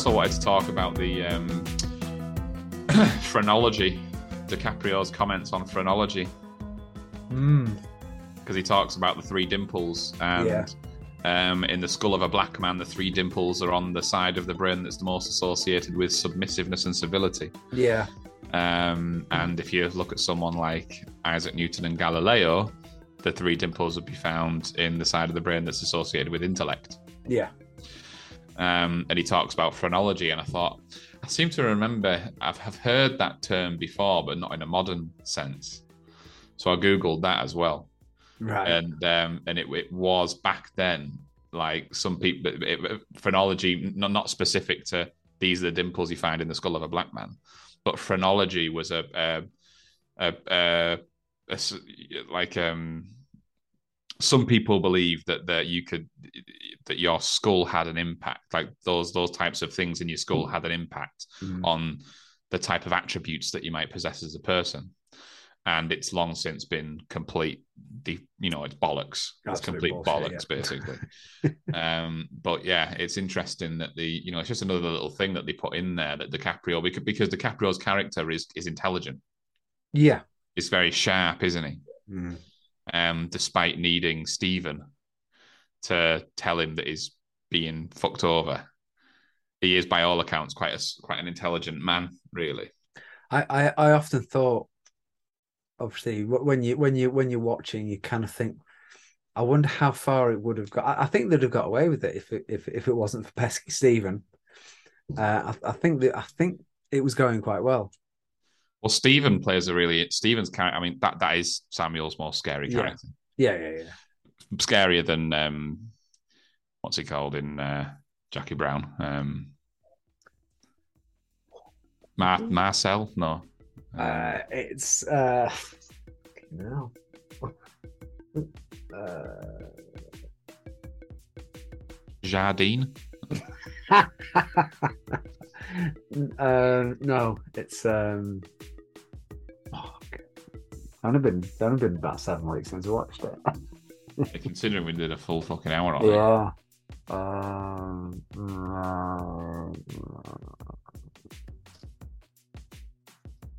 also wanted to talk about the um, phrenology, DiCaprio's comments on phrenology, Mm. because he talks about the three dimples and. Yeah. Um, in the skull of a black man, the three dimples are on the side of the brain that's the most associated with submissiveness and civility. Yeah. Um, and if you look at someone like Isaac Newton and Galileo, the three dimples would be found in the side of the brain that's associated with intellect. Yeah. Um, and he talks about phrenology, and I thought, I seem to remember I've have heard that term before, but not in a modern sense. So I googled that as well, Right. and um, and it, it was back then like some people it, it- phrenology, not not specific to these are the dimples you find in the skull of a black man, but phrenology was a a, a, a, like um some people believe that that you could that your skull had an impact like those those types of things in your skull had an impact Mm. on the type of attributes that you might possess as a person and it's long since been complete the you know it's bollocks it's complete bullshit, bollocks yeah. basically um but yeah it's interesting that the you know it's just another little thing that they put in there that DiCaprio because because DiCaprio's character is is intelligent Yeah. it's very sharp isn't he Mm. Um, despite needing Stephen to tell him that he's being fucked over. He is, by all accounts, quite a quite an intelligent man, really. I, I, I often thought, obviously, when you when you when you're watching, you kind of think, I wonder how far it would have got. I, I think they'd have got away with it if it if if it wasn't for pesky Stephen. Uh, I, I think that I think it was going quite well. Well, Stephen plays a really Stephen's character. I mean, that that is Samuel's more scary Yeah. character, Yeah, yeah, yeah. scarier than um, what's he called in uh, Jackie Brown? Um, Mar- Marcel? No, Uh, it's uh, no. Uh, Jardine. um, no, it's um. fuck. I've only been it's only been about seven weeks since I watched it. Considering we did a full fucking hour on it. yeah. Um,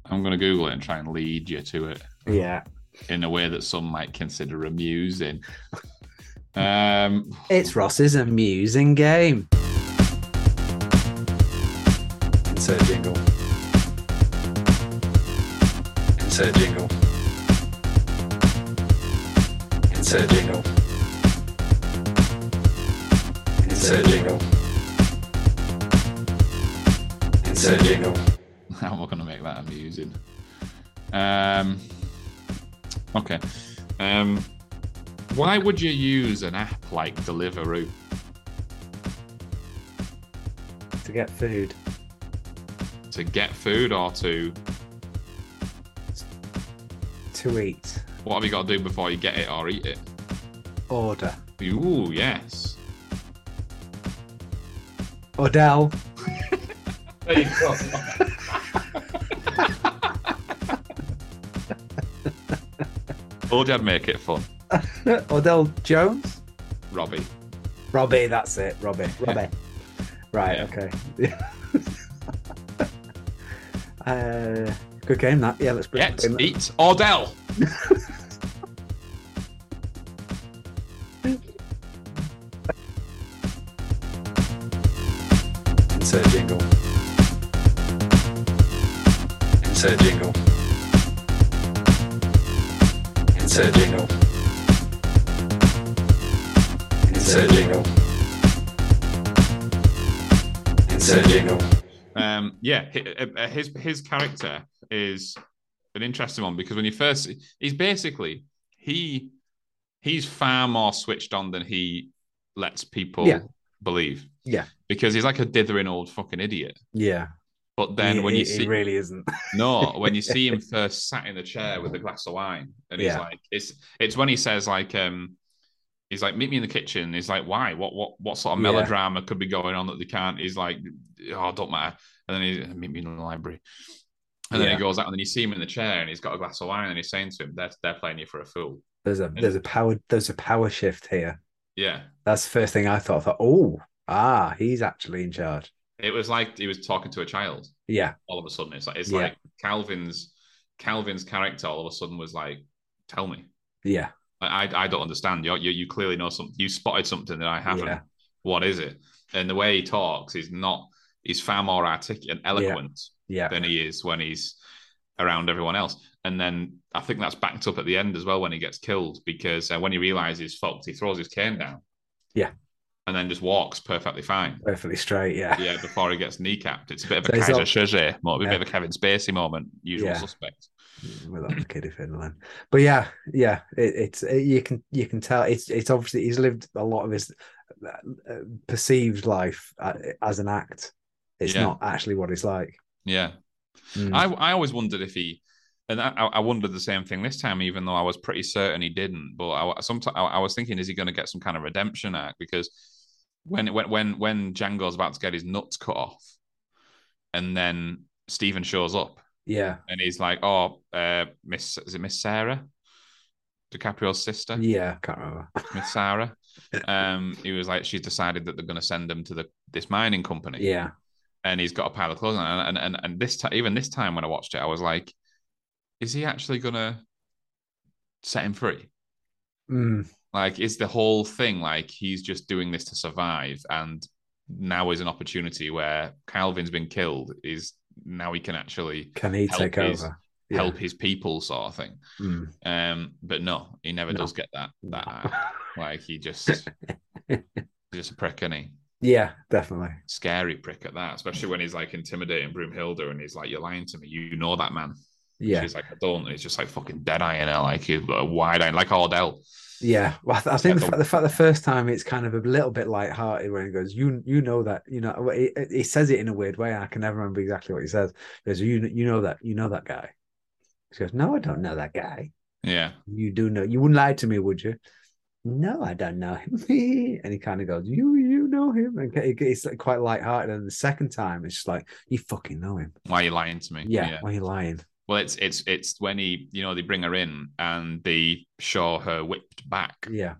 I'm going to Google it and try and lead you to it. yeah, in a way that some might consider amusing. Um, it's Ross's amusing game. Insert jingle. Insert jingle. Insert jingle. Insert jingle. Insert jingle. how am I going to make that amusing? Um, okay. Um, why would you use an app like Deliveroo? To get food. To get food or to To eat. what have you got to do before you get it or eat it? Order. Ooh, yes. Odell. There you go. Told you I'd make it fun, Odell Jones? Robbie. Robbie, that's it. Robbie. Robbie. Right, Yeah. okay. uh, good game that. Yeah, let's bring Get, bring that- eat, Ordell. Insert jingle. Insert jingle. Insert jingle. Insert jingle. Insert jingle. Um, yeah, uh, his his character is an interesting one because when you first, he's basically he he's far more switched on than he lets people Yeah. believe. Yeah. because he's like a dithering old fucking idiot. Yeah. But then He- when you he see he really isn't. no, when you see him first sat in the chair with a glass of wine, and he's Yeah. like, it's it's when he says like um. He's like, meet me in the kitchen. He's like, why? What what what sort of Yeah. melodrama could be going on that they can't? He's like, oh, don't matter. And then he meet me in the library. And then Yeah. he goes out, and then you see him in the chair, and he's got a glass of wine, and he's saying to him, "They're they're playing you for a fool." There's a there's a power there's a power shift here. Yeah, That's the first thing I thought. I thought, oh, ah, he's actually in charge. It was like he was talking to a child. Yeah, All of a sudden, it's like it's Yeah. like Calvin's Calvin's character. All of a sudden, was like, "Tell me." yeah, I I don't understand. You you you clearly know something. You spotted something that I haven't. Yeah. What is it? And the way he talks is not. He's far more articulate and eloquent yeah, than he is when he's around everyone else. And then I think that's backed up at the end as well when he gets killed because uh, when he realizes fucked, he throws his cane down. Yeah. And then just walks perfectly fine. perfectly straight. Yeah, Yeah, before he gets kneecapped. It's a bit of So a he's Keyser Söze moment, a Yeah. bit of a Kevin Spacey moment, usual Yeah. suspect. Without the kiddie fiddling. But yeah, yeah, it, it's it, you can you can tell it's it's obviously he's lived a lot of his uh, perceived life uh, as an act. It's Yeah. not actually what it's like. Yeah. Mm. I I always wondered if he, and I, I wondered the same thing this time, even though I was pretty certain he didn't. But I sometimes I, I was thinking, is he going to get some kind of redemption act? Because when when when when Django's about to get his nuts cut off, and then Stephen shows up yeah, and he's like, "Oh, uh, Miss is it Miss Sarah, DiCaprio's sister, yeah, can't remember. Miss Sarah." Um, he was like, "She's decided that they're going to send them to the this mining company." Yeah, and he's got a pile of clothes on. And and and this time, even this time when I watched it, I was like, is he actually gonna set him free? mm, Like, is the whole thing like he's just doing this to survive, and now is an opportunity where Calvin's been killed. Is now he can actually can he take his- over? help his people, sort of thing. Mm. Um, but no, he never No. does get that. That like he just just a prick, is he? yeah, definitely. Scary prick at that, especially when he's like intimidating Broomhilda and he's like, "You're lying to me. You know that man." Yeah, She's like, I don't. And it's just like fucking dead eye in her, like he's wide eyed, like Ordell. Yeah. Well, I, th- I think the, fact, the fact the first time it's kind of a little bit light-hearted when he goes, "You you know that you know." He, he says it in a weird way. I can never remember exactly what he says. He goes, "You you know that you know that guy." She goes, "No, I don't know that guy." Yeah. You do know. You wouldn't lie to me, would you? No, I don't know him. and he kind of goes, "You, you know him." And it- it's quite light-hearted. And the second time, it's just like, "You fucking know him." Why are you lying to me? Yeah. Why are you lying? Well, it's it's it's when he, you know, they bring her in and they show her whipped back Yeah.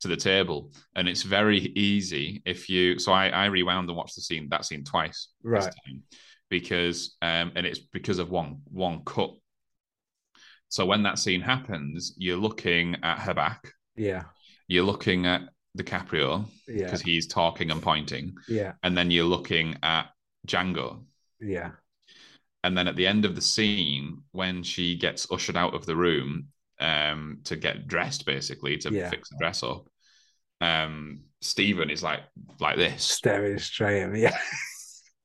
to the table, and it's very easy if you. So I I rewound and watched the scene that scene twice this Right. time because um and it's because of one one cut. So when that scene happens, you're looking at her back, Yeah. you're looking at DiCaprio Yeah. because he's talking and pointing, Yeah. and then you're looking at Django. Yeah. And then at the end of the scene, when she gets ushered out of the room um, to get dressed, basically to Yeah. fix the dress up, um, Stephen is like like this, Staring straight at me.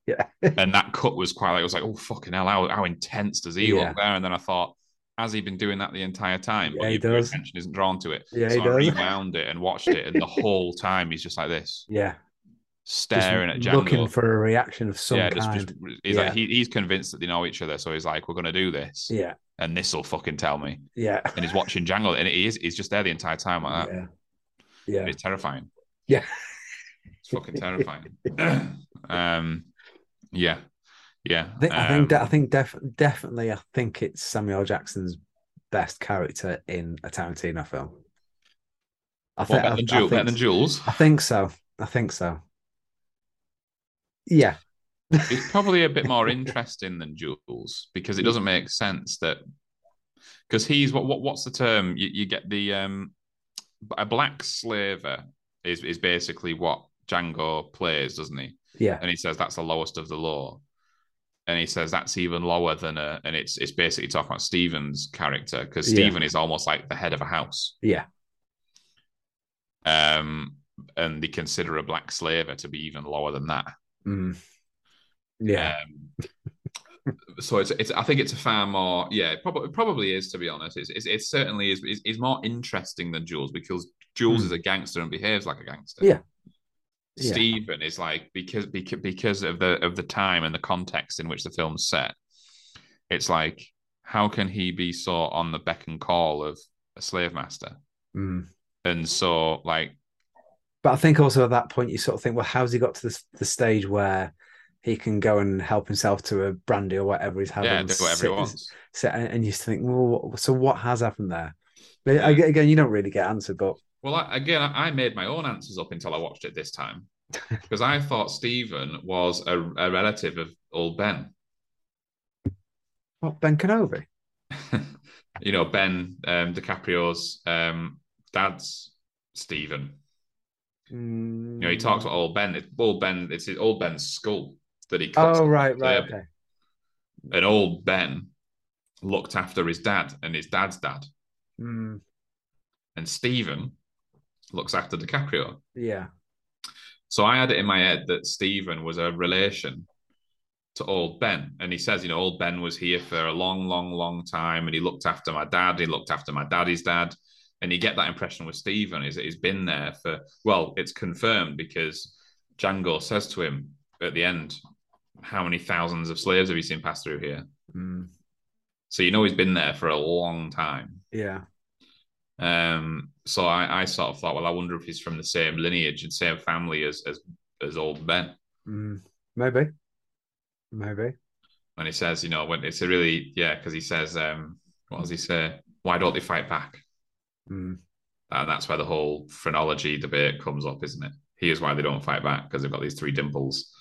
Yeah. yeah. and that cut was quite like it was like, oh fucking hell, how, how intense does he Yeah. look there? And then I thought, has he been doing that the entire time? Yeah, but he does. attention isn't drawn to it. Yeah, so he I does. rewound it and watched it, and the whole time he's just like this, Yeah. Staring at Just Django. looking for a reaction of some yeah, just, kind. just he's Yeah. like he, he's convinced that they know each other, so he's like, "We're gonna do this, Yeah. and this will fucking tell me." Yeah. And he's watching Django, and he is he's just there the entire time like that. Yeah. Yeah. It's terrifying. Yeah. It's fucking terrifying. um, yeah, yeah. I think, I think, um, de- I think def- definitely, I think it's Samuel Jackson's best character in a Tarantino film. I think, better, I, than I Jules, better think, than Jules. I think so. I think so. Yeah. It's probably a bit more interesting than Jules because it doesn't make sense that because he's what, what what's the term? You, you get the um a black slaver is is basically what Django plays, doesn't he? Yeah. and he says that's the lowest of the law and he says that's even lower than a and it's it's basically talking about Stephen's character because Yeah. Stephen is almost like the head of a house Yeah. um and they consider a black slaver to be even lower than that Mm. Yeah. um so it's it's I think it's a far more yeah it probably probably is to be honest it's, it's it certainly is is, is more interesting than Jules because Jules Mm. is a gangster and behaves like a gangster Yeah. Yeah. Stephen is like because because because of the of the time and the context in which the film's set. It's like how can he be so on the beck and call of a slave master? Mm. And so like But I think also at that point you sort of think, well, how's he got to this, the stage where he can go and help himself to a brandy or whatever he's having? yeah, and do whatever he wants. sit- and you just think, well, so what has happened there? But Yeah. again, you don't really get answered, but Well, I, again, I I made my own answers up until I watched it this time. because I thought Stephen was a, a relative of old Ben. What Ben Kenobi? you know, Ben um, DiCaprio's um, dad's Stephen. Mm. You know, he talks about old Ben. It's old Ben. It's his old Ben's skull that he. cuts Oh right, right, okay. And old Ben looked after his dad and his dad's dad, Mm, and Stephen looks after DiCaprio. yeah. So I had it in my head that Stephen was a relation to old Ben. And he says, you know, old Ben was here for a long, long, long time and he looked after my dad. He looked after my daddy's dad. And you get that impression with Stephen is that he's been there for, well, it's confirmed because Django says to him at the end, how many thousands of slaves have you seen pass through here? Mm, So you know he's been there for a long time. yeah. Um, so I, I sort of thought, well, I wonder if he's from the same lineage and same family as as, as old Ben. Mm, maybe. Maybe. And he says, you know, when it's a really yeah, because he says, um, what does he say? Why don't they fight back? Mm, And that's where the whole phrenology debate comes up, isn't it? Here's why they don't fight back because they've got these three dimples,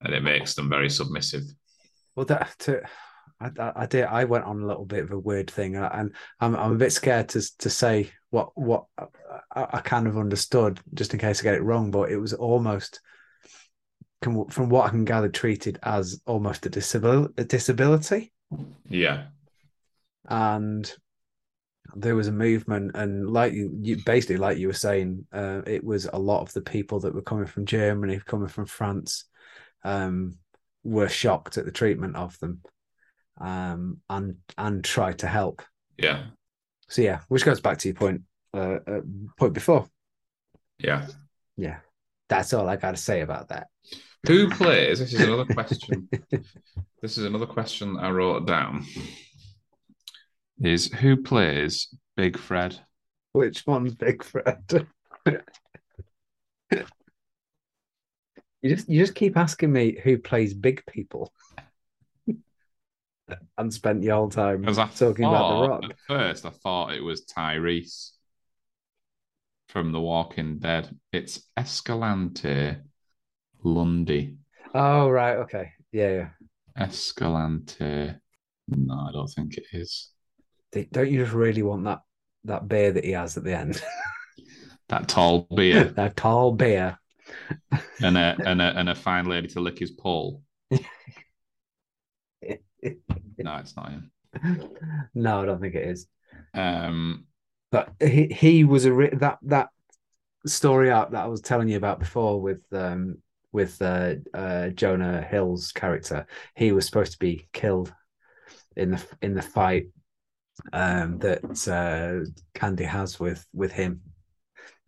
and it makes them very submissive. well, that to, I, I, did. I went on a little bit of a weird thing, and I'm I'm a bit scared to to say what what I, I kind of understood, just in case I get it wrong. But it was almost, from what I can gather, treated as almost a disability. A disability. Yeah, and there was a movement and like you, you basically like you were saying uh, it was a lot of the people that were coming from germany coming from france um, were shocked at the treatment of them um, and and tried to help yeah, so yeah which goes back to your point uh, uh, point before yeah. yeah that's all i got to say about that Who plays? This is another question. this is another question I wrote down. Is who plays Big Fred? which one's big fred you just you just keep asking me who plays big people and spent the whole time talking about the rock At first, I thought it was Tyreese from The Walking Dead. It's Escalante Lundy. oh right okay yeah yeah Escalante. No, I don't think it is. They- don't you just really want that that beer that he has at the end That tall beer that tall beer and a and a and a fine lady to lick his pole. No, it's not him. no i don't think it is Um, but he he was a re- that that story arc that I was telling you about before with um with uh, uh Jonah Hill's character. He was supposed to be killed in the in the fight um that uh Candie has with with him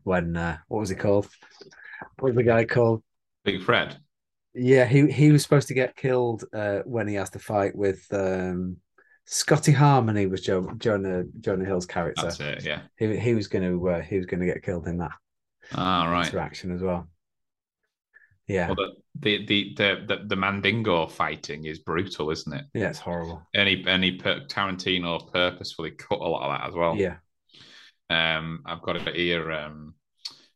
when uh what was he called? What was the guy called? Big Fred. Yeah, he he was supposed to get killed uh when he has to fight with um Scotty Harmony was Joe, Jonah Jonah Hill's character. That's it. Yeah. He he was going to uh, he was going to get killed in that Ah, right. interaction as well. Yeah, Well, the, the the the the Mandingo fighting is brutal, isn't it? yeah, it's horrible. Any any per, Tarantino purposefully cut a lot of that as well. Yeah, Um, I've got it here. Um,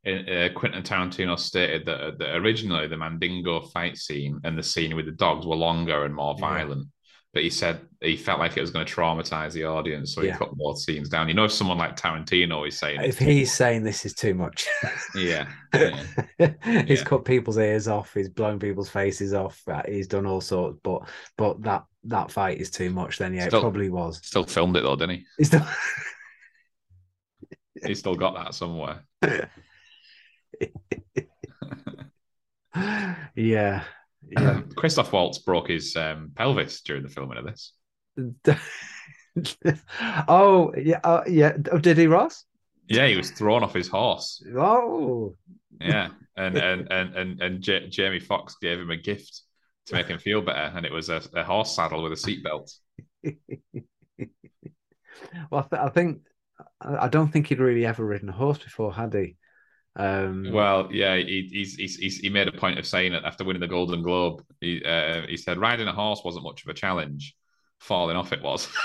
uh, Quentin Tarantino stated that, that originally the Mandingo fight scene and the scene with the dogs were longer and more violent, but he said he felt like it was going to traumatize the audience, so he Yeah. cut more scenes down. You know, if someone like Tarantino is saying, if he's saying this is too much, yeah, yeah, he's Yeah. cut people's ears off, he's blown people's faces off, uh, he's done all sorts. But but that that fight is too much. Then yeah, Still- it probably was. still filmed it though, didn't he? He's. He still got that somewhere. yeah, yeah. Christoph Waltz broke his um, pelvis during the filming of this. oh yeah, uh, yeah. Oh, did he, Ross? Yeah, he was thrown off his horse. Oh, Yeah, and and and and and J- Jamie Foxx gave him a gift to make him feel better, and it was a, a horse saddle with a seatbelt. well, I, th- I think I don't think he'd really ever ridden a horse before, had he? Um, Well, yeah, he, he's, he's, he's, he made a point of saying it after winning the Golden Globe. He, uh, he said riding a horse wasn't much of a challenge. Falling off it was.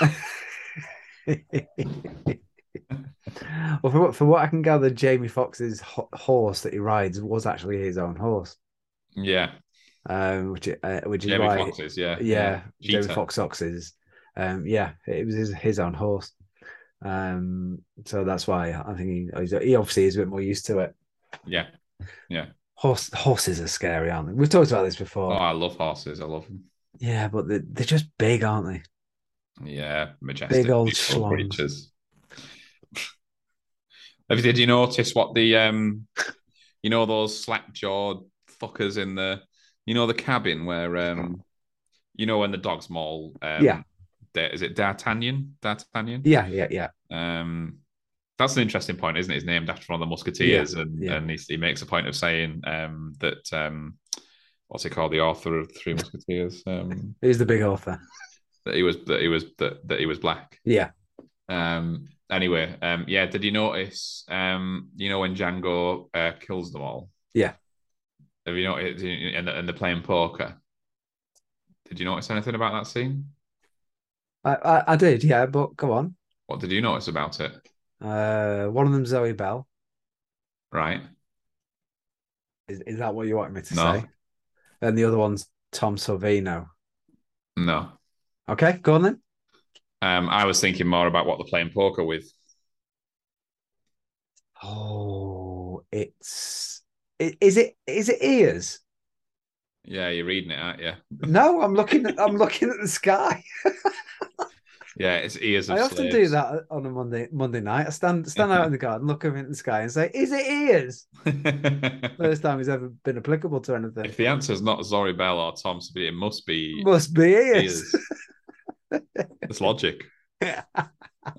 well, for what, for what I can gather, Jamie Foxx's ho- horse that he rides was actually his own horse, Yeah, um, which uh, which is Jamie why, Foxx's. Yeah, yeah, Jamie Cheetah. Foxx Foxx's, um, yeah, it was his, his own horse, um, so that's why I think he, he obviously is a bit more used to it. Yeah. Yeah. Horse horses are scary, aren't they? We've talked about this before. Oh. I love horses. I love them. Yeah, but they're, they're just big, aren't they? Yeah, majestic, Big old creatures. Have you, did you notice what the um, you know those slack jawed fuckers in the, you know the cabin where um, you know when the dog's maul. Um, Yeah. Is it D'Artagnan? D'Artagnan. Yeah, yeah, yeah. Um, that's an interesting point, isn't it? He's named after one of the Musketeers, and yeah. and he, he makes a point of saying um that um, what's he called, the author of Three Musketeers, um, Who's the big author? that he was that he was that, that he was black. Yeah. Um. Anyway, um. Yeah. Did you notice? Um. You know when Django uh, kills them all. Yeah. Have you noticed? And and they're playing poker. Did you notice anything about that scene? I, I, I did, yeah, but go on. What did you notice about it? Uh, one of them, Zoe Bell. Right. Is, is that what you want me to No. say? And the other one's Tom Savini. No. Okay, go on then. Um. I was thinking more about what they're playing poker with. Oh, it's is it is it ears? Yeah, you're reading it, aren't you? No, I'm looking at I'm looking at the sky. Yeah, it's ears I often do that on a Monday Monday night. I stand stand out in the garden, look up into the sky, and say, "Is it ears?" First time it's ever been applicable to anything. if the answer is not Zoe Bell or Tom Savini, it must be Must be ears. ears. it's logic.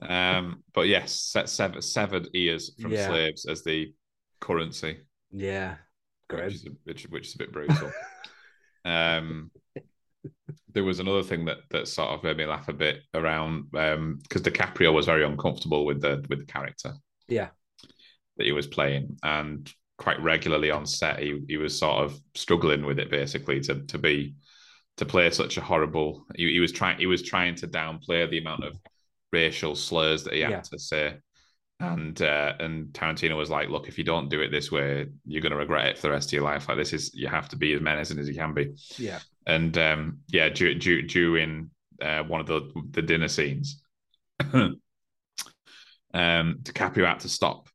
Um, but yes, set severed, severed ears from Yeah. slaves as the currency, yeah, which is, a, which, which is a bit brutal. Um, there was another thing that that sort of made me laugh a bit around because DiCaprio was very uncomfortable with the with the character Yeah, that he was playing, and quite regularly on set, he he was sort of struggling with it basically to to be to play such a horrible. He, he was trying he was trying to downplay the amount of racial slurs that he had Yeah. to say. And uh, and Tarantino was like, "Look, if you don't do it this way, you're going to regret it for the rest of your life. Like this is, you have to be as menacing as you can be." yeah, And um, yeah, du- du- during uh, one of the the dinner scenes, um, DiCaprio had to stop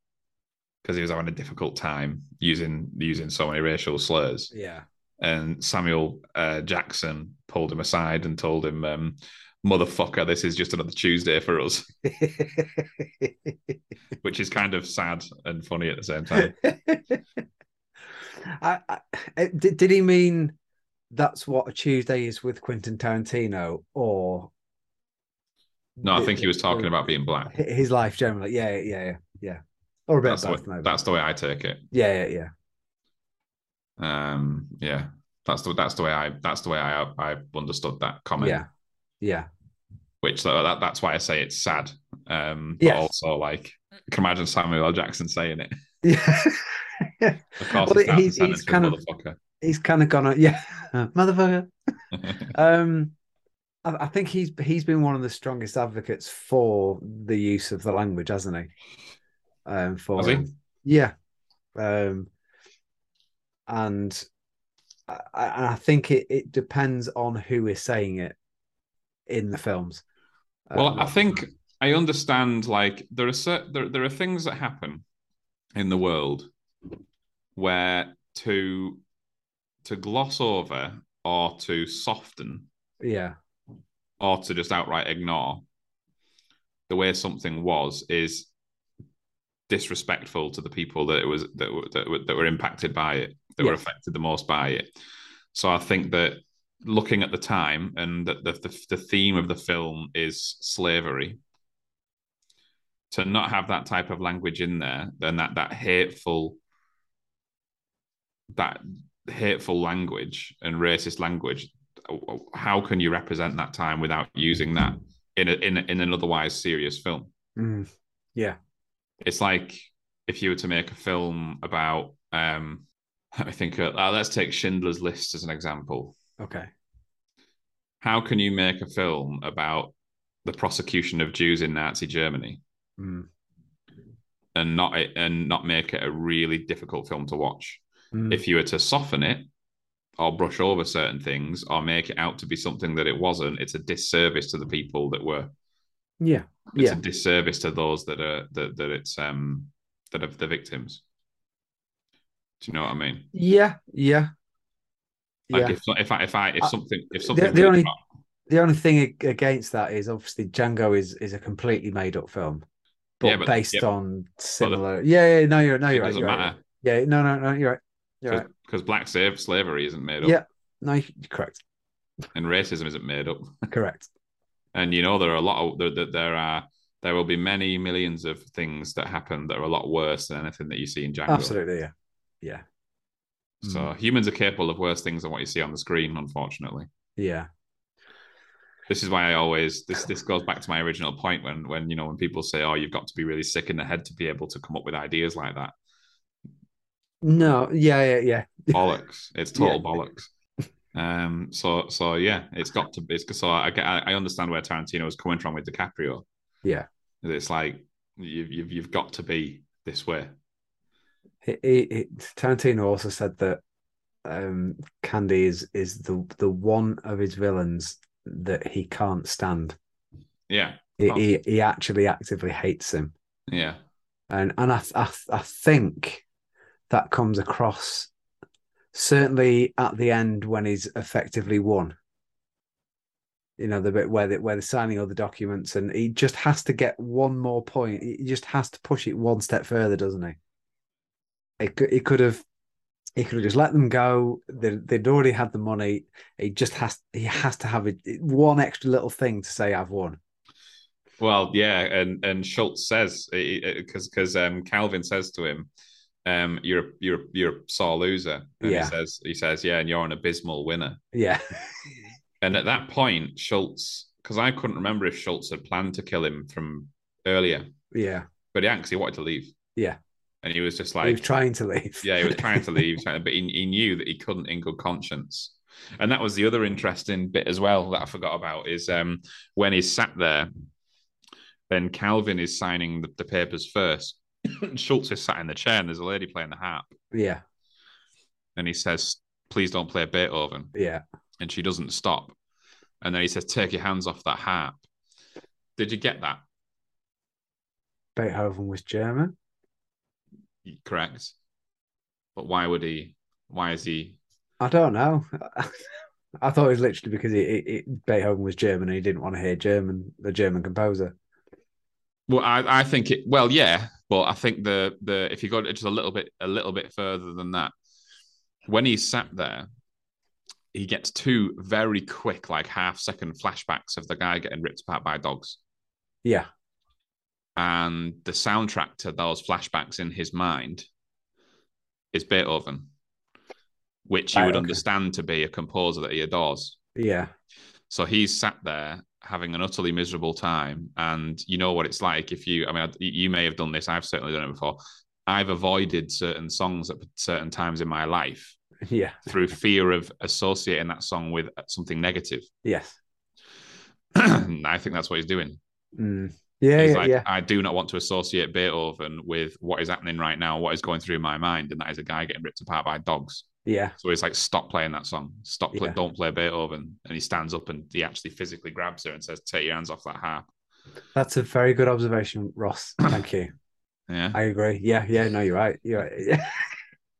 because he was having a difficult time using using so many racial slurs. yeah. And Samuel uh, Jackson pulled him aside and told him, um, "Motherfucker, this is just another Tuesday for us," which is kind of sad and funny at the same time. I, I, eh, did, did he mean that's what a Tuesday is with Quentin Tarantino, or No, I think he was talking about being black. his life generally? Yeah, yeah, yeah, yeah. Or a bit That's the, way, maybe. that's the way I take it. yeah, yeah, yeah. Um, yeah, that's the that's the way I that's the way I I understood that comment. Yeah, yeah, which uh, that, that's why I say it's sad. Um, but Yes. also like, can imagine Samuel L. Jackson saying it. yeah. Of course, Well, he's- he's kind of- He's kind of gone, on- yeah, motherfucker. Um, I, I think he's he's been one of the strongest advocates for the use of the language, hasn't he? Um, for Has he? yeah, um, and I, I I think it, it depends on who is saying it in the films. Well, Um, I think I understand. Like, there are certain, there, there are things that happen in the world where to to gloss over or to soften yeah, or to just outright ignore the way something was is disrespectful to the people that it was that were, that that were impacted by it that were affected the most by it so i think that looking at the time and that the, the, the theme of the film is slavery to not have that type of language in there then that that hateful that hateful language and racist language how can you represent that time without using that in a, in a, in an otherwise serious film? Mm, yeah, It's like if you were to make a film about um let me think uh, let's take Schindler's List as an example. Okay, How can you make a film about the prosecution of Jews in Nazi Germany mm, and not and not make it a really difficult film to watch. Mm. If you were to soften it or brush over certain things or make it out to be something that it wasn't, it's a disservice to the people that were. yeah, It's yeah, a disservice to those that are that that it's um that are the victims. Do you know what I mean? yeah, yeah, Like yeah. if if I if I if Uh, something if the- something the really only- The only thing against that is obviously Django is is a completely made up film, but, Yeah, but- based yeah. on similar. yeah, yeah, no, you're no, you're right. doesn't You're right. matter Yeah, no, no, no, you're right. You're right. because black slave slavery isn't made up Yeah, no, you're correct, and racism isn't made up. correct. And you know there are a lot of there, there, there are there will be many millions of things that happen that are a lot worse than anything that you see in Django. Absolutely, yeah, yeah, So humans are capable of worse things than what you see on the screen, unfortunately. yeah, This is why I always this this goes back to my original point when when you know when people say, "Oh, you've got to be really sick in the head to be able to come up with ideas like that." no, yeah, yeah, yeah, Bollocks! It's total Yeah. bollocks. Um. So so yeah, it's got to be. So I get I understand where Tarantino is coming from with DiCaprio. yeah. It's like you've you've you've got to be this way. He, he, Tarantino also said that um, Candie is is the the one of his villains that he can't stand. Yeah. He, Oh. he, he actually actively hates him, Yeah. and and I, I I think that comes across certainly at the end when he's effectively won. You know the bit where they, where they're signing all the documents, and he just has to get one more point. He just has to push it one step further, doesn't he? He could, could have, he could have just let them go. They, they'd already had the money. He just has, he has to have a, one extra little thing to say, "I've won." Well, yeah, and and Schultz says because because um, Calvin says to him, um, "You're a, you're a, you're a sore loser," and Yeah. he says he says, "Yeah, and you're an abysmal winner." Yeah, And at that point, Schultz, because I couldn't remember if Schultz had planned to kill him from earlier, yeah, but he actually wanted to leave, yeah. And he was just like he was trying to leave. yeah, he was trying to leave, but he, he knew that he couldn't in good conscience. And that was the other interesting bit as well that I forgot about is um, when he sat there, then Calvin is signing the, the papers first. Schultz is sat in the chair and there's a lady playing the harp. yeah, And he says, Please don't play Beethoven. yeah. And she doesn't stop. And then he says, Take your hands off that harp. Did you get that? Beethoven was German. Correct. But why would he? Why is he? I don't know. I thought it was literally because he, he, he- Beethoven was German and he didn't want to hear German, the German composer. Well, I, I think it. Well, yeah, but I think the the if you go just a little bit a little bit further than that, when he's sat there, he gets two very quick, like half second flashbacks of the guy getting ripped apart by dogs, Yeah, and the soundtrack to those flashbacks in his mind is Beethoven, which you Right, would okay. understand to be a composer that he adores. yeah, So he's sat there having an utterly miserable time. And you know what it's like if you, I mean, you may have done this. I've certainly done it before. I've avoided certain songs at certain times in my life yeah, through fear of associating that song with something negative. yes. I think that's what he's doing. Mm. Yeah, he's yeah, like, yeah, I do not want to associate Beethoven with what is happening right now, what is going through my mind, and that is a guy getting ripped apart by dogs. yeah, So he's like, stop playing that song. Stop, play, Yeah. don't play Beethoven. And he stands up and he actually physically grabs her and says, "Take your hands off that harp." That's a very good observation, Ross. Thank you. Yeah, I agree. Yeah, yeah. No, you're right. You're right. Yeah.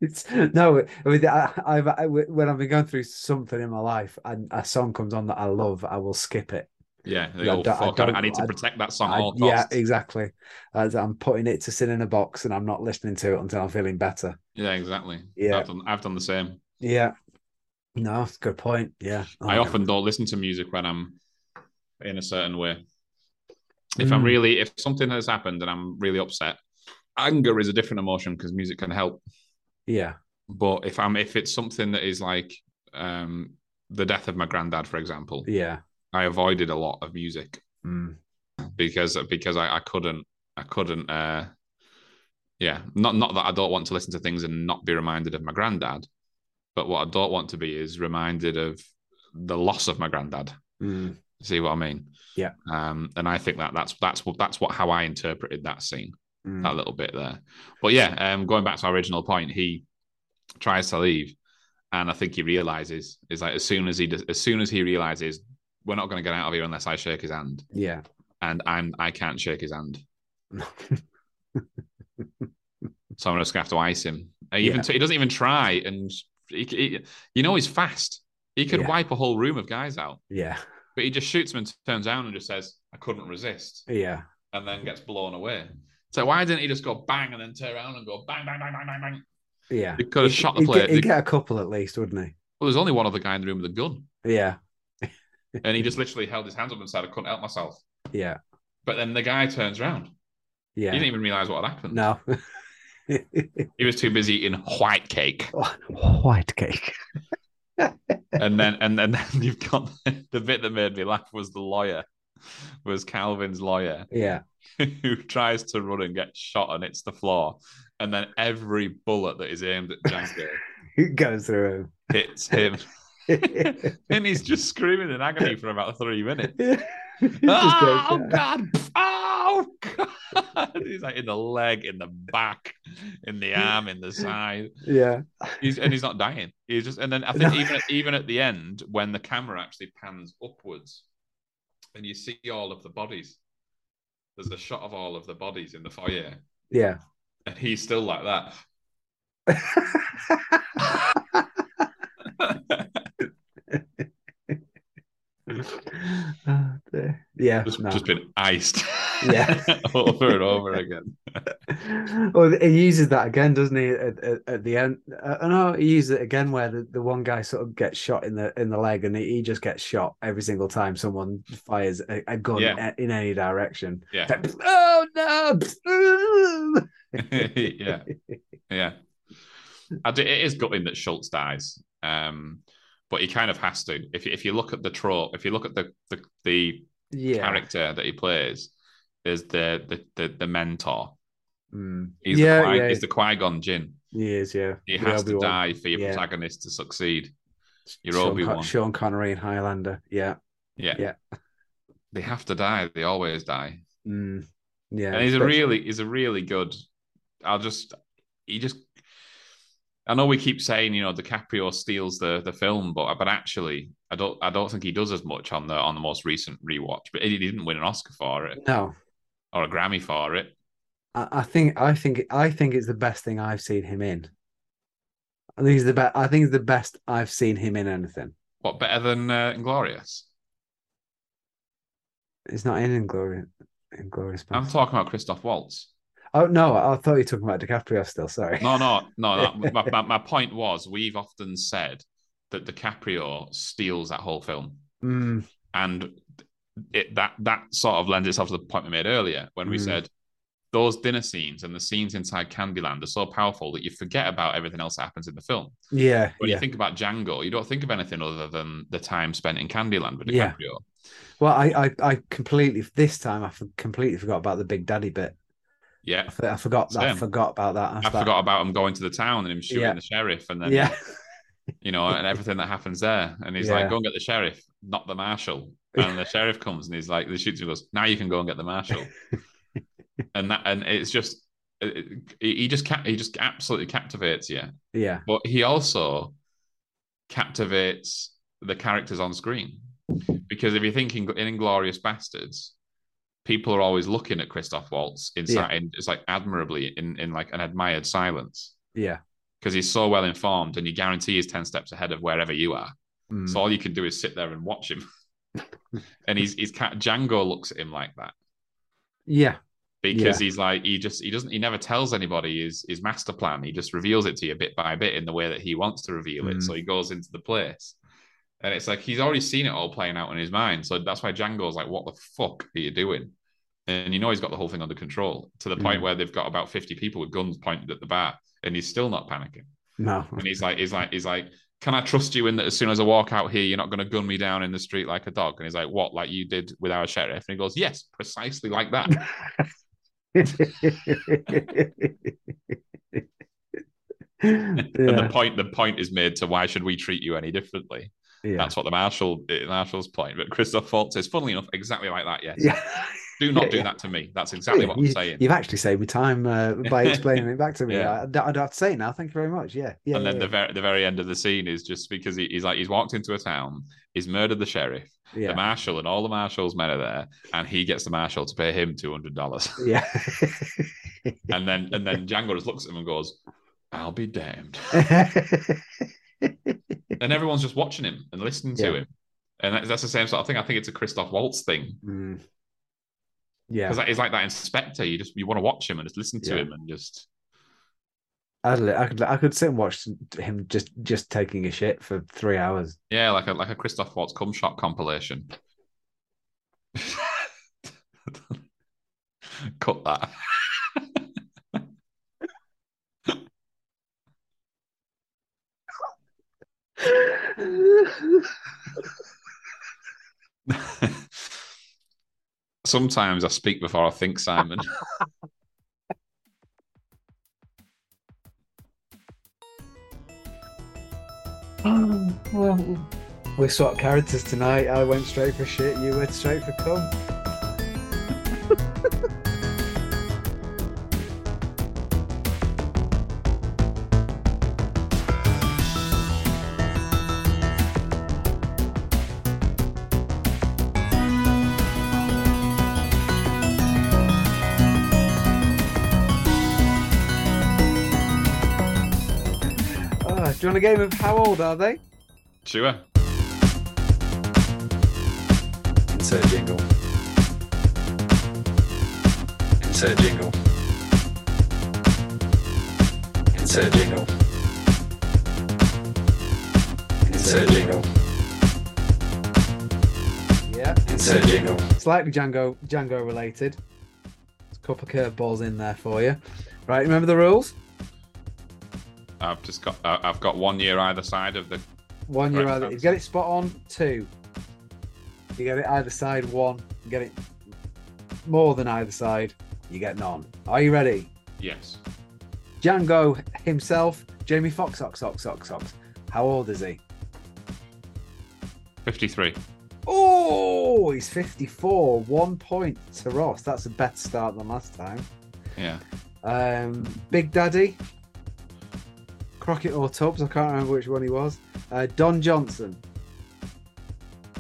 It's no. I mean, I, I've I, when I've been going through something in my life and a song comes on that I love, I will skip it. Yeah. They I I fuck, I, I need to I- protect that song I- all yeah, exactly. As I'm putting it to sit in a box and I'm not listening to it until I'm feeling better. Yeah, exactly. Yeah. I've done, I've done the same. Yeah. No, good point. Yeah. I Oh, often don't listen to music when I'm in a certain way. If I'm Mm. really, if something has happened and I'm really upset, anger is a different emotion because music can help. Yeah. But if I'm, if it's something that is like um, the death of my granddad, for example, Yeah. I avoided a lot of music Mm. because because I, I couldn't I couldn't uh yeah not not that I don't want to listen to things and not be reminded of my granddad but what I don't want to be is reminded of the loss of my granddad Mm. see what I mean Yeah. um and I think that that's that's what that's what how I interpreted that scene Mm. that little bit there. But yeah, um, going back to our original point, he tries to leave, and I think he realizes is like as soon as he does, as soon as he realizes we're not going to get out of here unless I shake his hand, Yeah. and I'm I can't shake his hand, so I'm just gonna have to ice him. He even Yeah. he doesn't even try, and he, he- you know he's fast. He could Yeah. wipe a whole room of guys out, yeah. but he just shoots them and turns down and just says, "I couldn't resist," Yeah. and then gets blown away. So why didn't he just go bang and then turn around and go bang bang bang bang bang bang? Yeah. He could have He'd- shot the he'd player. Get, he'd get a couple at least, wouldn't he? Well, there's only one other guy in the room with a gun. Yeah. And he just literally held his hands up and said, "I couldn't help myself." Yeah. But then the guy turns around. Yeah. He didn't even realize what had happened. No. He was too busy eating white cake. White cake. and then and then you've got the bit that made me laugh was the lawyer, was Calvin's lawyer, Yeah. who tries to run and get shot and hits the floor, and then every bullet that is aimed at Django It goes through him. hits him. and he's just screaming in agony for about three minutes. Goes oh god! Oh god! He's like in the leg, in the back, in the arm, in the side. Yeah. He's and he's not dying. He's just and then I think No. even even at the end when the camera actually pans upwards and you see all of the bodies. There's a shot of all of the bodies in the foyer, Yeah. and he's still like that. Oh, dear. Yeah. just, no. just been iced. Yeah. over and over again. well, he uses that again, doesn't he? At, at, at the end, uh, know he uses it again where the, the one guy sort of gets shot in the in the leg, and he, he just gets shot every single time someone fires a, a gun Yeah. in any direction. Yeah. Like, oh no! yeah. Yeah. I it is gutting that Schultz dies. Um, but he kind of has to. If if you look at the trope, if you look at the the, the yeah. character that he plays, is the the the, the mentor. Mm. He's Yeah, the Qui, yeah. he's the Qui Gon Jinn. He is, yeah. He The has to die for your Yeah. protagonist to succeed. Your Sean, Obi Con- Wan. Sean Connery and Highlander. Yeah. Yeah. Yeah. They have to die. They always die. Mm. Yeah. and he's a really he's a really good. I'll just he just. I know we keep saying you know DiCaprio steals the the film, but but actually I don't I don't think he does as much on the on the most recent rewatch. But he didn't win an Oscar for it No. or a Grammy for it. I, I think I think I think it's the best thing I've seen him in. I think it's the best. I think it's the best I've seen him in anything. What better than uh, Inglorious? It's not in Inglorious. Inglorious. I'm talking about Christoph Waltz. Oh no, I thought you were talking about DiCaprio still. Sorry. No, no, no. no. my, my, my point was we've often said that DiCaprio steals that whole film, Mm, and it, that that sort of lends itself to the point we made earlier when we Mm. said those dinner scenes and the scenes inside Candyland are so powerful that you forget about everything else that happens in the film. yeah, When yeah. you think about Django, you don't think of anything other than the time spent in Candyland with DiCaprio. Yeah. Well, I, I, I completely this time I completely forgot about the Big Daddy bit. Yeah. I, forgot that. I forgot about that. I like, forgot about him going to the town and him shooting Yeah. the sheriff, and then Yeah, you know, and everything that happens there. And he's Yeah. like, go and get the sheriff, not the marshal. And the sheriff comes and he's like, the shoots him and goes, now you can go and get the marshal. and that, and it's just, it, it- he just, ca- he just absolutely captivates you. yeah, But he also captivates the characters on screen. Because if you're thinking in Inglourious Basterds, people are always looking at Christoph Waltz inside, and it's like admirably in, in like an admired silence yeah. because he's so well informed and you guarantee he's 10 steps ahead of wherever you are. Mm, So all you can do is sit there and watch him. and he's he's Django looks at him like that yeah, because he's like he just he doesn't he never tells anybody his his master plan. He just reveals it to you bit by bit in the way that he wants to reveal it. Mm. So he goes into the place. And it's like he's already seen it all playing out in his mind. So that's why Django's like, what the fuck are you doing? And you know he's got the whole thing under control to the point Mm. where they've got about 50 people with guns pointed at the bar and he's still not panicking. no, And he's like, he's like, he's like, can I trust you in that as soon as I walk out here, you're not going to gun me down in the street like a dog? And he's like, what, like you did with our sheriff? And he goes, yes, precisely like that. And the point, the point is made to why should we treat you any differently? Yeah, That's what the marshal, the marshal's point. But Christoph Waltz is, funnily enough, exactly like that. Yes, yeah. Do not Yeah, do yeah. that to me. That's exactly what I'm saying. You've actually saved me time uh, by explaining it back to me. Yeah. I, I don't have to say it now. Thank you very much. Yeah, yeah. and then the very the very end of the scene is just because he, he's like he's walked into a town, he's murdered the sheriff, yeah. the marshal, and all the marshal's men are there, and he gets the marshal to pay him two hundred dollars. yeah. and then and then Django just looks at him and goes, "I'll be damned." And everyone's just watching him and listening to him, and that's, that's the same sort of thing. I think it's a Christoph Waltz thing Mm. Yeah, because it's like that inspector. You just you want to watch him and just listen to Yeah. him and just I'd, I could I could sit and watch him just just taking a shit for three hours. yeah, like a like a Christoph Waltz cum shot compilation. Cut that. Sometimes I speak before I think, Simon. We swapped characters tonight. I went straight for shit. You went straight for cum. You want a game of how old are they? Sure. Insert jingle. Insert jingle. Insert jingle. Insert jingle. Yeah. Insert jingle. Slightly Django Django related. There's a couple of curveballs in there for you. Right, remember the rules? I've just got I- I've got one year either side of the One you're either you get it spot on, two. You get it either side, one. You get it more than either side, you get none. Are you ready? yes. Django himself, Jamie Foxx, Ox, Ox, Ox, Ox. How old is he? 53. Oh, he's 54. One point to Ross. That's a better start than last time. Yeah. Um, Big Daddy, Crockett or Tubbs. I can't remember which one he was. Uh, Don Johnson,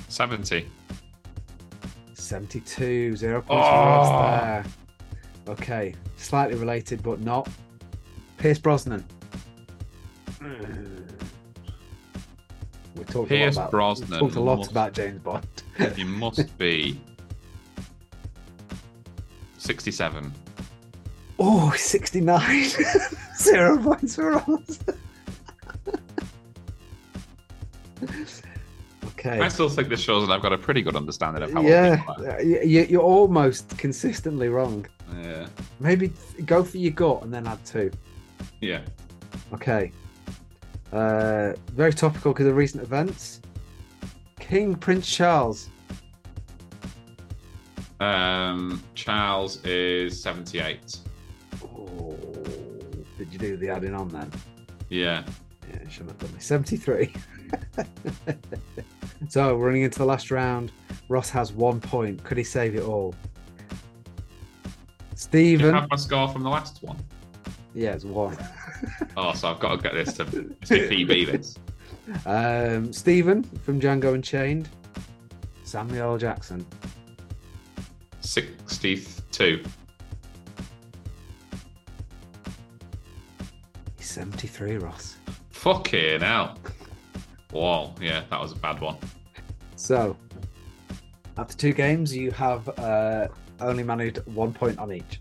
70. 72. Zero points Oh. there. Okay, slightly related, but not. Pierce Brosnan. We talked Pierce a lot about, Brosnan talked a lot must- about James Bond. He must be 67. Oh, 69. Zero points for Ross. okay. I still think this shows that I've got a pretty good understanding of how yeah, people are. y- y- you're almost consistently wrong. Yeah. Maybe go for your gut and then add two. Yeah. Okay. Uh, very topical because of recent events. King Prince Charles. Um, Charles is 78. Oh, did you do the adding on then? Yeah. Yeah, shouldn't have done me. 73. so, running into the last round, Ross has one point. Could he save it all? Do you Stephen. have my score from the last one? Yeah, it's one. Oh, so I've got to get this to my PB this. Um, Stephen from Django Unchained. Samuel Jackson. 62. 73, Ross. Fucking hell. Whoa. Yeah, that was a bad one. So, after two games, you have uh, only managed one point on each.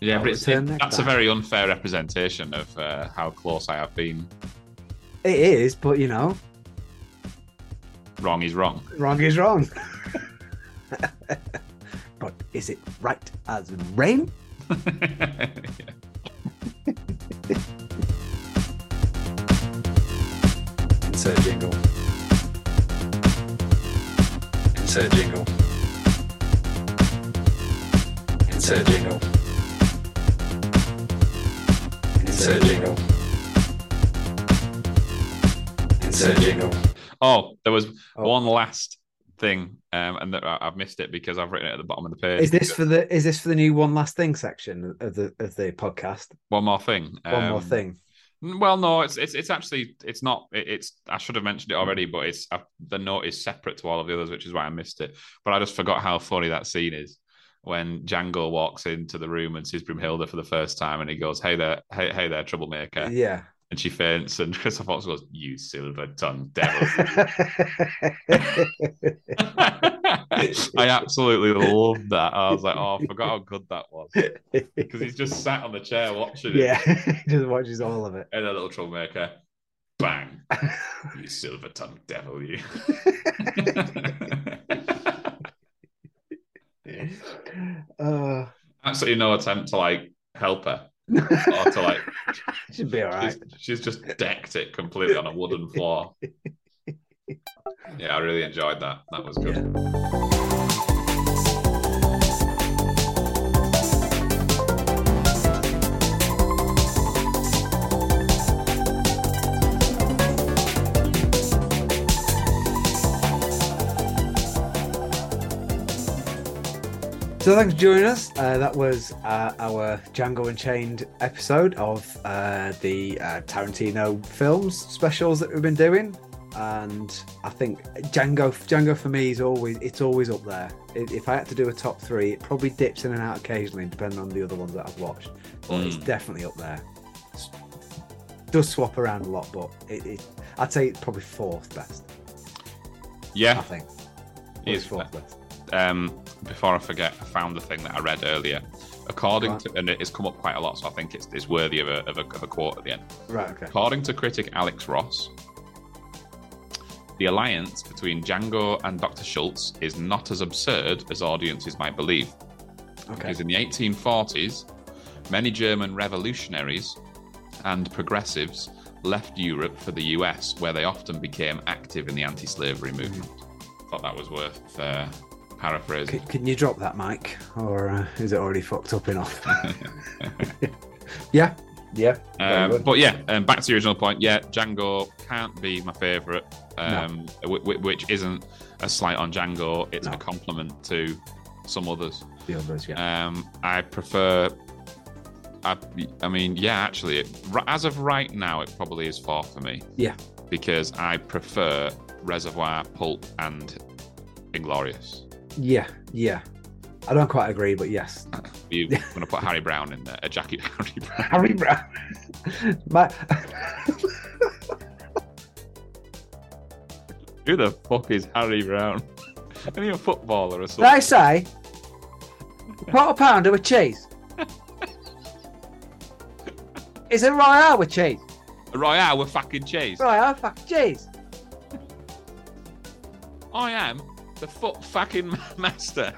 Yeah, I'll but it's, it- that's a very unfair representation of uh, how close I have been. It is, but you know, Wrong is wrong. wrong is wrong. but is it right as rain? Yeah. Insert jingle. Insert jingle. Insert jingle. Insert jingle. Insert jingle. Oh, there was Oh. one last thing, um, and that I- I've missed it because I've written it at the bottom of the page. Is this for the is this for the new one last thing section of the of the podcast? one more thing? One more Um, thing. Well, no, it's it's it's actually it's not. It's I should have mentioned it already, but it's uh, the note is separate to all of the others, which is why I missed it. But I just forgot how funny that scene is when Django walks into the room and sees Broomhilda for the first time, and he goes, "Hey there, hey hey there, troublemaker," Yeah. And she faints, and Christopher Fox goes, "You silver tongued devil." I absolutely loved that. I was like, "Oh, I forgot how good that was," because he's just sat on the chair watching it. yeah, he just watches all of it. And a little troublemaker, bang. You silver tongued devil, you. uh, Absolutely no attempt to like help her or to like. should be all right. She's, she's just decked it completely on a wooden floor. Yeah, I really enjoyed that. That was good. Yeah. So thanks for joining us. Uh, that was uh, our Django Unchained episode of uh, the uh, Tarantino films specials that we've been doing, and I think Django Django for me is always it's always up there. If I had to do a top three, it probably dips in and out occasionally, depending on the other ones that I've watched. But it's Mm. definitely up there. S- Does swap around a lot, but it, it I'd say it's probably fourth best. Yeah, I think. It is fourth best. Um, before I forget, I found the thing that I read earlier. According Right. to, and it's come up quite a lot, so I think it's, it's worthy of a, of, a, of a quote at the end. Right. Okay. According to critic Alex Ross, the alliance between Django and Dr. Schultz is not as absurd as audiences might believe. Okay. Because in the 1840s, many German revolutionaries and progressives left Europe for the US, where they often became active in the anti slavery movement. Thought that was worth uh, paraphrasing. Can, can you drop that mic, or uh, is it already fucked up enough? yeah, yeah. Um, but yeah, um, back to the original point. Yeah, Django can't be my favourite, um, wh- wh- which isn't a slight on Django. It's No. a compliment to some others. the others, yeah. Um, I prefer. I, I mean, yeah, actually, it, as of right now, it probably is four for me. Yeah. Because I prefer Reservoir, Pulp, and Inglourious. Yeah, yeah. I don't quite agree, but yes. You going to put Harry Brown in there? A Jackie Harry Brown. Harry Brown. My, Who the fuck is Harry Brown? Any a footballer or did something? I say quarter pounder with cheese? Is it Royale with cheese? A Royale with fucking cheese. Royale, fuck cheese. I am the foot fucking master.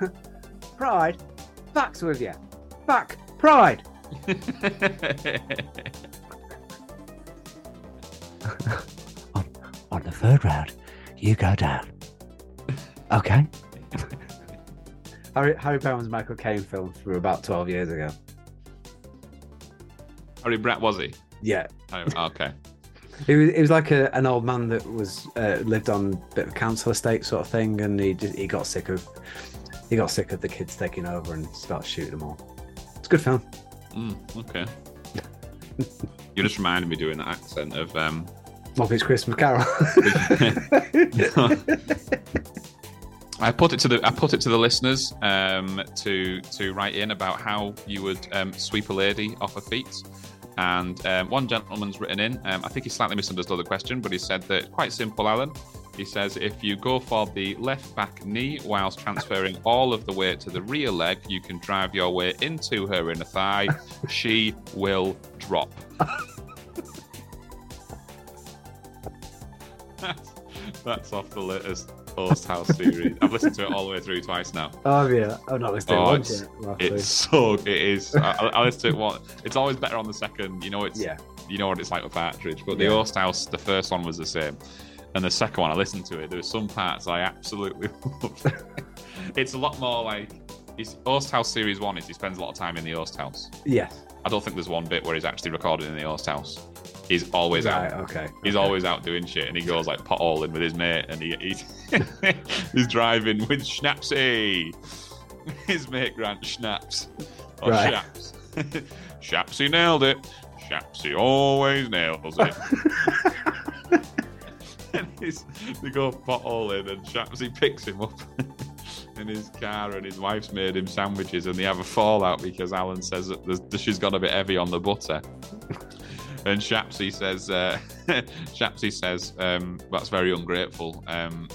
Pride, facts with you. Fuck, pride. On the third round, you go down. Okay. Harry, Harry Brown's Michael Caine film from about 12 years ago. Harry Brett was he? Yeah. Oh, okay. He was, he was like a, an old man that was uh, lived on a bit of council estate sort of thing, and he just, he got sick of he got sick of the kids taking over and started shooting them all. It's a good film. Mm, okay. you just reminded me doing the accent of um Muppets Christmas Carol. I put it to the I put it to the listeners um, to to write in about how you would um, sweep a lady off her feet. And um, one gentleman's written in. Um, I think he slightly misunderstood the question, but he said that quite simple, Alan. He says if you go for the left back knee whilst transferring all of the weight to the rear leg, you can drive your way into her inner thigh. she will drop. that's, that's off the latest Post House series. I've listened to it all the way through twice now. oh yeah, oh no, oh, it's Oh, oh, it's- It's so it is. I, I I listen to it. One, it's always better on the second. You know, it's yeah, you know what it's like with Partridge. But the Yeah. Oast House, the first one was the same, and the second one I listened to it. There were some parts I absolutely loved. it's a lot more like Oast House Series One is he spends a lot of time in the Oast House. Yes. I don't think there's one bit where he's actually recording in the Oast House. He's always Right. out. Okay. He's okay. always out doing shit, and he goes like potholing with his mate, and he he's, he's driving with Schnapsy. His mate Grant Schnaps or Right. Shaps. Shapsy nailed it. Shapsy always nails it. and he's, they go potholing, and Shapsy picks him up in his car, and his wife's made him sandwiches, and they have a fallout because Alan says that she's got a bit heavy on the butter. And Shapsy says, uh, Shapsy says, um, that's very ungrateful. Um,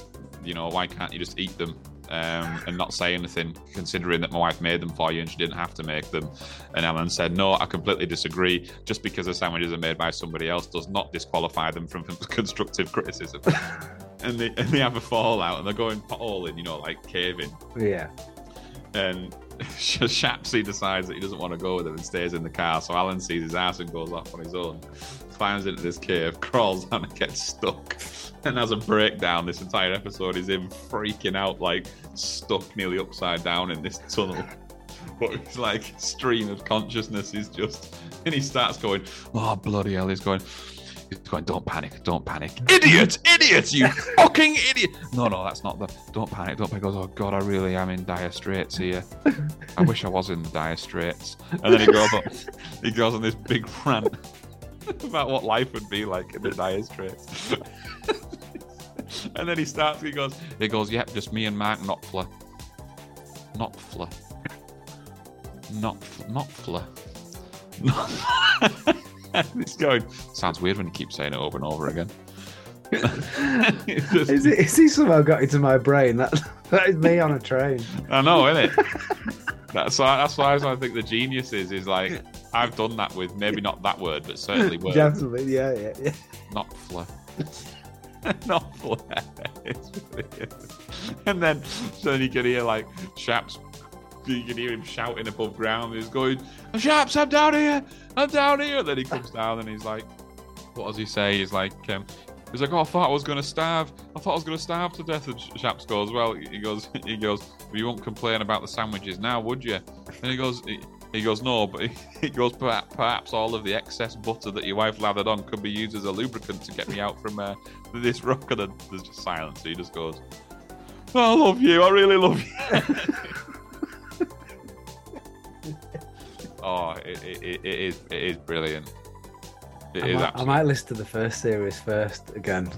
you know, why can't you just eat them um, and not say anything, considering that my wife made them for you and she didn't have to make them? And Alan said, no, I completely disagree. Just because the sandwiches are made by somebody else does not disqualify them from constructive criticism. And they and they have a fallout and they're going in, you know, like caving. Yeah. And Shapsy decides that he doesn't want to go with him and stays in the car. So Alan sees his ass and goes off on his own, climbs into this cave, crawls down and gets stuck, and has a breakdown. This entire episode is him freaking out, like stuck nearly upside down in this tunnel. But his like stream of consciousness is just, and he starts going, "Oh bloody hell!" He's going. He's going, don't panic, don't panic. Idiot, idiot, you fucking idiot. No, no, that's not the, don't panic, don't panic. He goes, oh God, I really am in dire straits here. I wish I was in dire straits. And then he goes on, he goes on this big rant about what life would be like in the dire straits. and then he starts, he goes, he goes, yep, just me and Mark Knopfler. Knopfler. Knopf, Knopfler. Knopfler. He's going, sounds weird when you keep saying it over and over again. Just- Is, it, is he somehow got into my brain? That that is me on a train. I know, isn't it? That's why. That's why I think the genius is is like I've done that with maybe not that word, but certainly words. Definitely, yeah, yeah, yeah. Not fla. not brilliant. And then so then you can hear like Shaps. You can hear him shouting above ground. He's going, "Shaps, I'm down here. I'm down here." And then he comes down and he's like, "What does he say?" He's like, um, "He's like, oh, I thought I was going to starve. I thought I was going to starve to death." And Sh- Shaps goes, "Well," he goes, "He goes, well, you won't complain about the sandwiches now, would you?" And he goes, he, he goes, "No," but he, he goes, "Perhaps, perhaps all of the excess butter that your wife lathered on could be used as a lubricant to get me out from uh, this rock." And then there's just silence. He just goes, "I love you. I really love you." oh, it, it, it, is it is brilliant. It I is might, I might listen to the first series first again.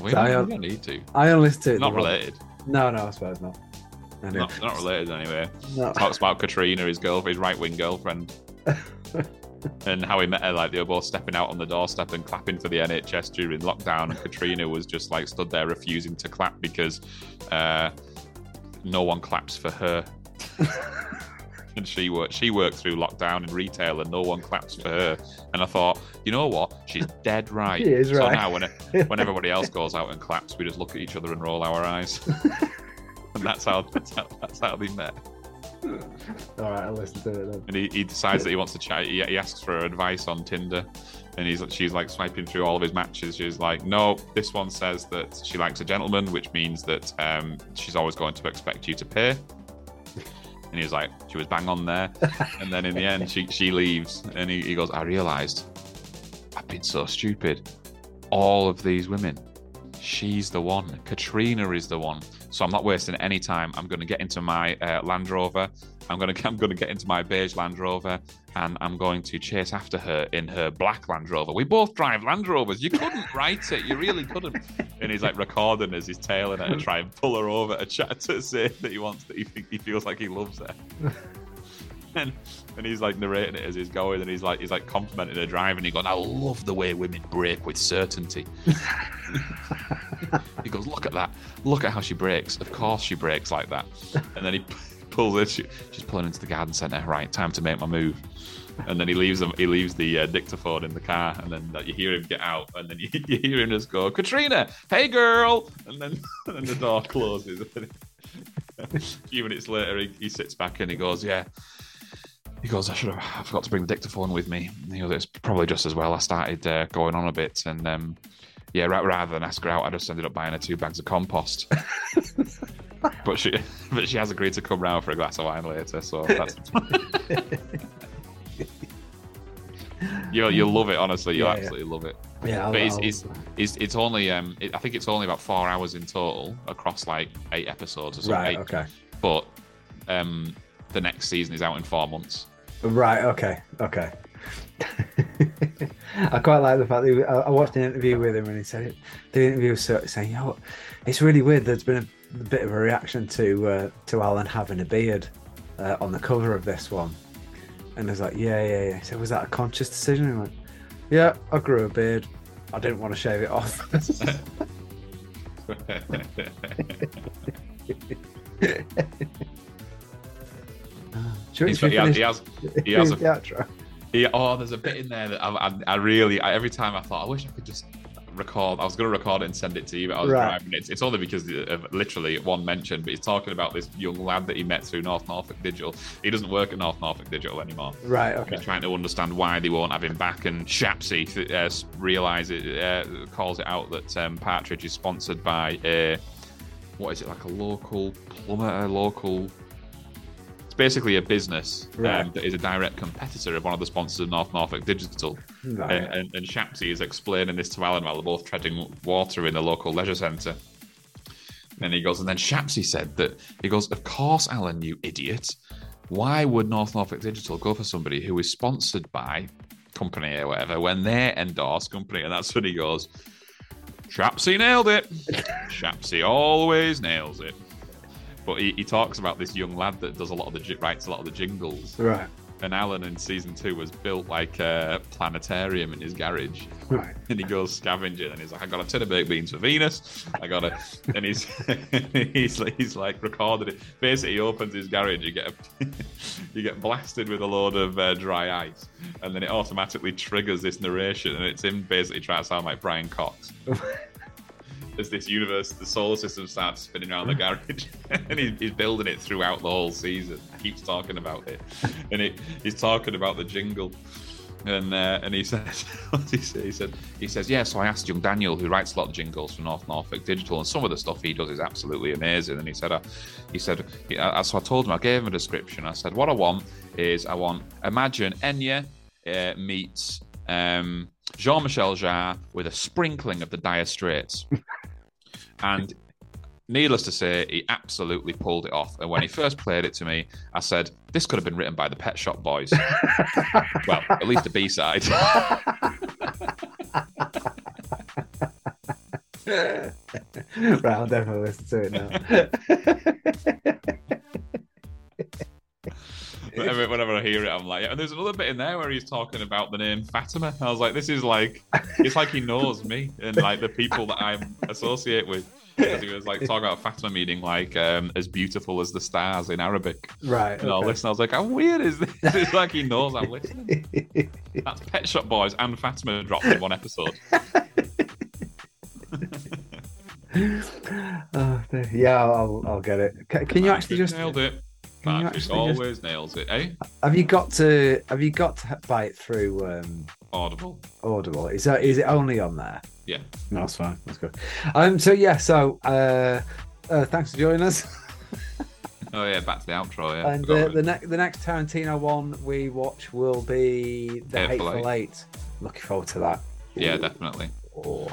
We, I, don't, need to. I only listened to it. Not the one- related. No, no, I suppose not. Anyway. Not, not related anyway. No. Talks about Katrina, his girlfriend, his right wing girlfriend, and how he met her. Like they were both stepping out on the doorstep and clapping for the NHS during lockdown, and Katrina was just like stood there refusing to clap because uh, no one claps for her. and she worked she worked through lockdown in retail and no one claps for her and i thought you know what she's dead right She is so right. now when, when everybody else goes out and claps we just look at each other and roll our eyes and that's how that's how, that's how they met All right, I'll listen to it then. and he, he decides that he wants to chat. He, he asks for advice on Tinder, and he's she's like swiping through all of his matches. She's like, no, this one says that she likes a gentleman, which means that um, she's always going to expect you to pay. And he's like, she was bang on there. and then in the end, she she leaves, and he, he goes, I realised I've been so stupid. All of these women, she's the one. Katrina is the one. So I'm not wasting any time. I'm going to get into my uh, Land Rover. I'm going to I'm to get into my beige Land Rover, and I'm going to chase after her in her black Land Rover. We both drive Land Rovers. You couldn't write it. You really couldn't. And he's like recording as he's tailing her to try and pull her over to chat to say that he wants that he he feels like he loves her. And, and he's like narrating it as he's going, and he's like he's like complimenting her driving. He goes, "I love the way women brake with certainty." he goes, "Look at that! Look at how she brakes. Of course she brakes like that." And then he pulls it. She, she's pulling into the garden centre. Right, time to make my move. And then he leaves them. He leaves the uh, dictaphone in the car, and then uh, you hear him get out, and then you, you hear him just go, "Katrina, hey girl!" And then and then the door closes. A few minutes later, he, he sits back and he goes, "Yeah." He goes, I should have, I forgot to bring the dictaphone with me. And he goes, it's probably just as well. I started uh, going on a bit, and um, yeah, rather than ask her out, I just ended up buying her two bags of compost. but she but she has agreed to come round for a glass of wine later. So that's you'll you'll love it. Honestly, you'll Yeah, yeah. absolutely love it. Yeah, I'll, But it's, it's, it's, it's only um it, I think it's only about four hours in total across like eight episodes or something. right. Eight- Okay. But um the next season is out in four months. Right. Okay. Okay. I quite like the fact that I watched an interview with him and he said it, the interview was saying, "You know, it's really weird. There's been a, a bit of a reaction to uh, to Alan having a beard uh, on the cover of this one." And I was like, "Yeah, yeah, yeah." So "Was that a conscious decision?" And I went, "Yeah, I grew a beard. I didn't want to shave it off." Should we- should he, has, he has he has a- the outro? Yeah, oh, there's a bit in there that I, I, I really, I, every time I thought, I wish I could just record. I was going to record it and send it to you, but I was Right. driving. It's, it's only because of literally one mention, but he's talking about this young lad that he met through North Norfolk Digital. He doesn't work at North Norfolk Digital anymore. Right. Okay. He's trying to understand why they won't have him back, and Shapsy uh, realizes it, uh, calls it out that um, Partridge is sponsored by a what is it like a local plumber, a local. It's basically a business um, that is a direct competitor of one of the sponsors of North Norfolk Digital. Right. And, and, and Shapsy is explaining this to Alan while they're both treading water in the local leisure centre. And he goes, and then Shapsy said that he goes, Of course, Alan, you idiot. Why would North Norfolk Digital go for somebody who is sponsored by company or whatever when they endorse company? And that's when he goes, Shapsy nailed it. Shapsy always nails it. But he, he talks about this young lad that does a lot of the writes a lot of the jingles. Right. And Alan in season two was built like a planetarium in his garage. Right. And he goes scavenging and he's like, I got a tin of baked beans for Venus. I got a and he's he's like he's like recorded it. Basically he opens his garage, you get a, you get blasted with a load of uh, dry ice, and then it automatically triggers this narration and it's him basically trying to sound like Brian Cox. As this universe, the solar system starts spinning around the garage, and he, he's building it throughout the whole season. He Keeps talking about it, and it, he's talking about the jingle, and uh, and he says, he say? He said, he says, yeah. So I asked young Daniel, who writes a lot of jingles for North Norfolk Digital, and some of the stuff he does is absolutely amazing. And he said, uh, he said, he, so I told him, I gave him a description. I said, what I want is, I want imagine Enya uh, meets um, Jean Michel Jarre with a sprinkling of the Dire Straits. and needless to say, he absolutely pulled it off. And when he first played it to me, I said, This could have been written by the Pet Shop Boys. well, at least the B side. right, I'll definitely listen to it now. whenever, whenever I hear it, I'm like, yeah. And there's another bit in there where he's talking about the name Fatima. I was like, This is like, it's like he knows me and like the people that I associate with. Because he was like talking about Fatima meaning like um, as beautiful as the stars in Arabic. right. And I okay. listen, I was like, how weird is this? It's like he knows I'm listening. That's Pet Shop Boys and Fatima dropped in one episode. oh, yeah, I'll, I'll get it. Can, can you actually just nailed it? Can you Patrick just- always nails it, eh? have you got to have you got to buy it through um, Audible. Audible? Is that is it only on there? Yeah. No, that's fine. That's good. Um. So yeah. So uh, uh thanks for joining us. Oh yeah, back to the outro. Yeah. And uh, the next the next Tarantino one we watch will be the Hateful Hateful Eight. Looking forward to that. yeah, definitely. Oh.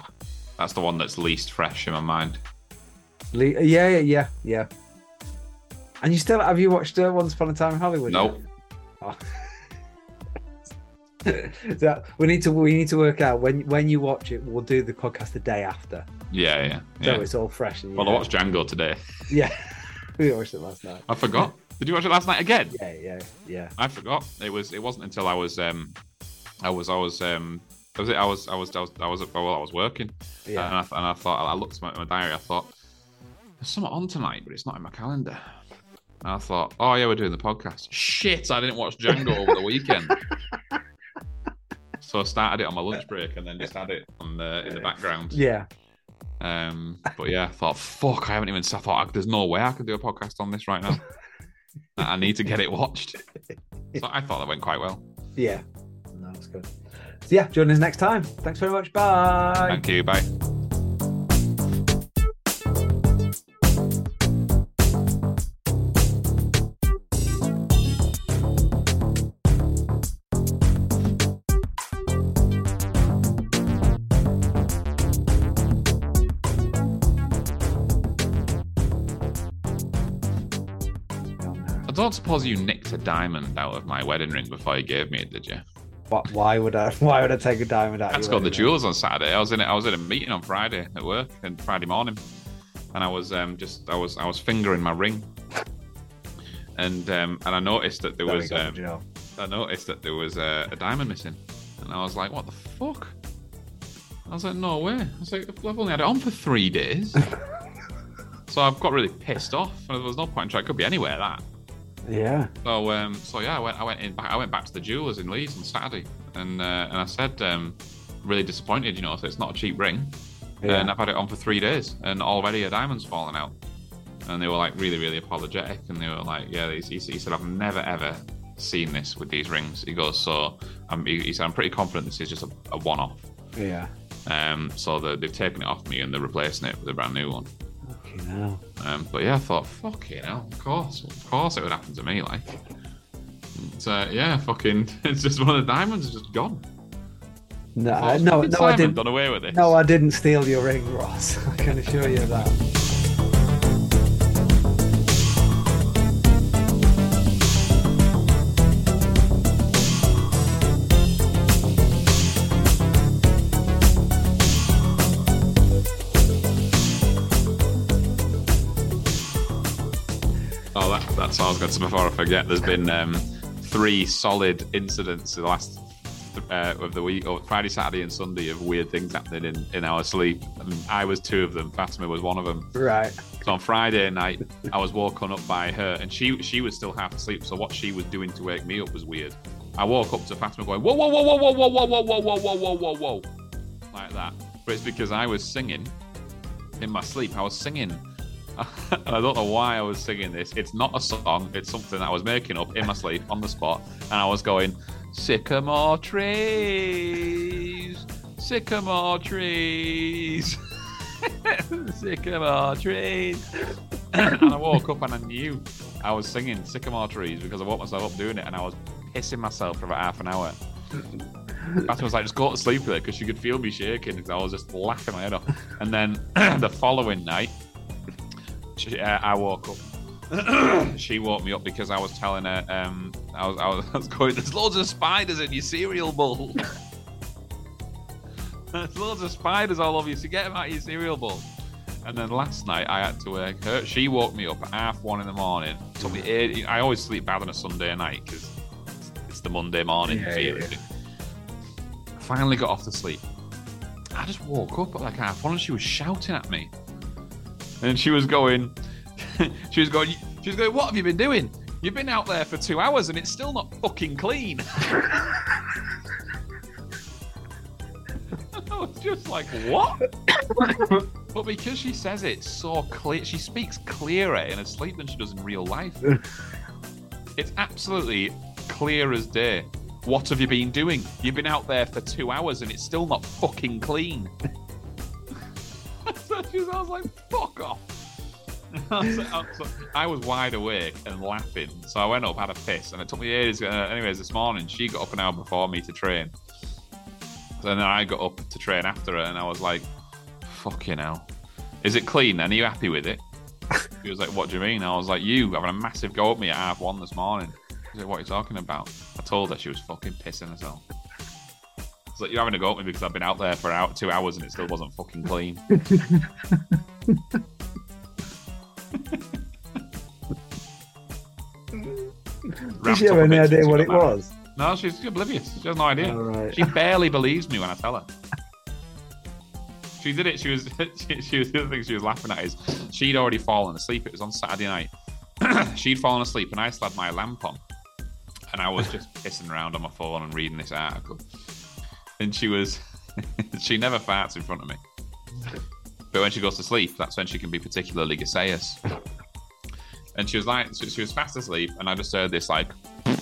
That's the one that's least fresh in my mind. Le- yeah, yeah, yeah, yeah. And you still have you watched uh, Once Upon a Time in Hollywood? Nope. Oh. so we need to we need to work out when when you watch it. We'll do the podcast the day after, Yeah, yeah, so yeah. it's all fresh. Well, I watched Django today. Yeah, we watched it last night. I forgot. Did you watch it last night again? Yeah, yeah, yeah. I forgot. It was. It wasn't until I was. Um, I was. I was. Um, was it? I was. I was. I was. I was. Well, I was working. Yeah. And, I, and I thought, I looked at my, my diary, I thought, there's something on tonight, but it's not in my calendar. And I thought, oh, yeah, we're doing the podcast. Shit, I didn't watch Django over the weekend. So I started it on my lunch break and then just had it on the, in the background. Yeah. Um, but yeah, I thought, fuck, I haven't even. I thought, there's no way I can do a podcast on this right now. I need to get it watched. So I thought that went quite well. Yeah. No, that's good. So yeah, join us next time. Thanks very much. Bye. Thank you. Bye. Don't suppose you nicked a diamond out of my wedding ring before you gave me it, did you? What? Why would I? Why would I take a diamond out? I just got the jewels on Saturday. I was in. I was in a meeting on Friday at work, and Friday morning, and I was um, just. I was. I was fingering my ring, and um, and I noticed that there was. Um, I noticed that there was a, a diamond missing, and I was like, "What the fuck?" I was like, "No way!" I was like, "I've only had it on for three days." so I've got really pissed off. There was no point in trying. It could be anywhere that. Yeah. So um, so yeah, I went I went in I went back to the jewelers in Leeds on Saturday, and uh, and I said um, really disappointed, you know, so it's not a cheap ring, yeah. and I've had it on for three days, and already a diamond's fallen out, and they were like really really apologetic, and they were like, yeah, he, he said I've never ever seen this with these rings. He goes, so I'm, he, he said I'm pretty confident this is just a, a one off. Yeah. Um. So the, they've taken it off me and they're replacing it with a brand new one. Fucking hell. Um, but yeah, I thought, fuck it, hell, of course, of course it would happen to me. Like, so uh, yeah, fucking, it's just one of the diamonds is just gone. No, I, no, no, I didn't. Done away with it. No, I didn't steal your ring, Ross. I can assure you that. That's what I was going to before I forget. There's been um, three solid incidents in the last uh, of the week, or Friday, Saturday, and Sunday, of weird things happening in, in our sleep. And I was two of them. Fatima was one of them. Right. So on Friday night, I was woken up by her, and she she was still half asleep. So what she was doing to wake me up was weird. I woke up to Fatima going, whoa, whoa, whoa, whoa, whoa, whoa, whoa, whoa, whoa, whoa, whoa, whoa, whoa, whoa, like that. But it's because I was singing in my sleep. I was singing and I don't know why I was singing this. It's not a song, it's something I was making up in my sleep on the spot. And I was going, Sycamore trees, sycamore trees, sycamore trees. and I woke up and I knew I was singing sycamore trees because I woke myself up doing it and I was pissing myself for about half an hour. Fatima was like, just go to sleep with it because she could feel me shaking because I was just laughing my head off. And then the following night, she, uh, I woke up. she woke me up because I was telling her um, I was, I was I was going. There's loads of spiders in your cereal bowl. There's loads of spiders all over you. So get them out of your cereal bowl. And then last night I had to wake her. She woke me up at half one in the morning. Took me eight, I always sleep bad on a Sunday night because it's the Monday morning yeah, feeling. Yeah. Finally got off to sleep. I just woke up at like half one and she was shouting at me and she was going, she was going, she was going, what have you been doing? You've been out there for two hours and it's still not fucking clean. I was just like, what? but because she says it so clear, she speaks clearer in her sleep than she does in real life. it's absolutely clear as day. What have you been doing? You've been out there for two hours and it's still not fucking clean. I was like, fuck off. I was wide awake and laughing. So I went up, had a piss, and it took me ages. Uh, anyways, this morning, she got up an hour before me to train. and then I got up to train after her, and I was like, fucking hell. Is it clean And Are you happy with it? She was like, what do you mean? I was like, you having a massive go at me at half one this morning. She said, what are you talking about? I told her she was fucking pissing herself. It's like you're having a go at me because I've been out there for out two hours and it still wasn't fucking clean. Did she have any idea what it was? No, she's oblivious. She has no idea. Oh, right. She barely believes me when I tell her. She did it. She was. She, she was the other thing she was laughing at is she'd already fallen asleep. It was on Saturday night. she'd fallen asleep, and I still had my lamp on, and I was just pissing around on my phone and reading this article and she was she never farts in front of me. But when she goes to sleep, that's when she can be particularly gaseous. And she was like, she, she was fast asleep, and I just heard this like, and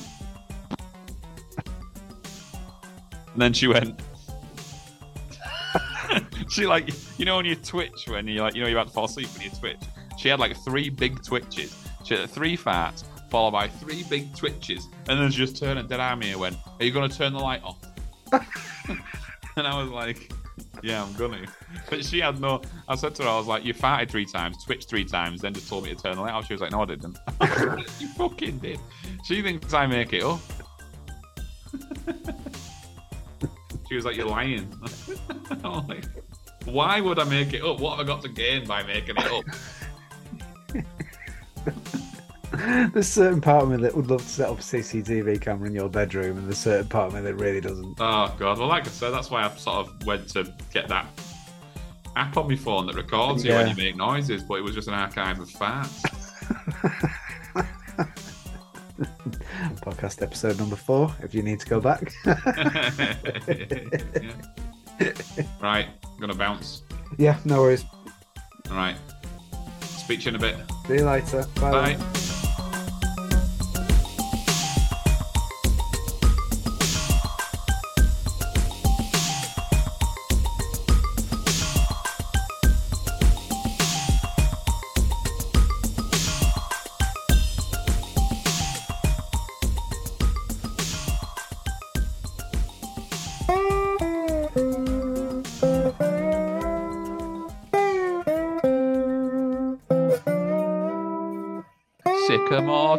then she went. she like, you know, when you twitch, when you like, you know, you're about to fall asleep when you twitch. She had like three big twitches. She had three farts, followed by three big twitches, and then she just turned and dead at me and went, "Are you going to turn the light off?" and I was like, Yeah, I'm gonna. But she had no. I said to her, I was like, "You farted three times, twitched three times, then just told me to turn the light off." She was like, "No, I didn't." you fucking did. She thinks I make it up. she was like, "You're lying." I'm like, "Why would I make it up? What have I got to gain by making it up?" There's certain part of me that would love to set up a CCTV camera in your bedroom, and there's certain part of me that really doesn't. Oh god. Well, like I said, that's why I sort of went to get that app on my phone that records you when you make noises, but it was just an archive of farts. Podcast episode number four. If you need to go back, Yeah. Right, I'm gonna bounce. yeah, no worries. All right. Speak to you in a bit. See you later. Bye. Bye.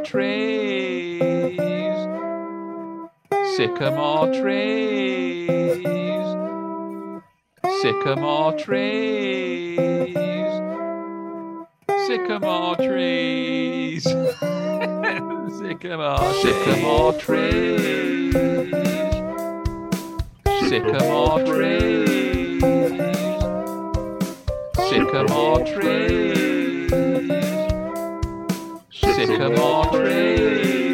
Trees. Sycamore trees. Sycamore trees. Sycamore trees. Sycamore, sycamore trees. Sycamore trees. Sycamore trees. Sycamore trees.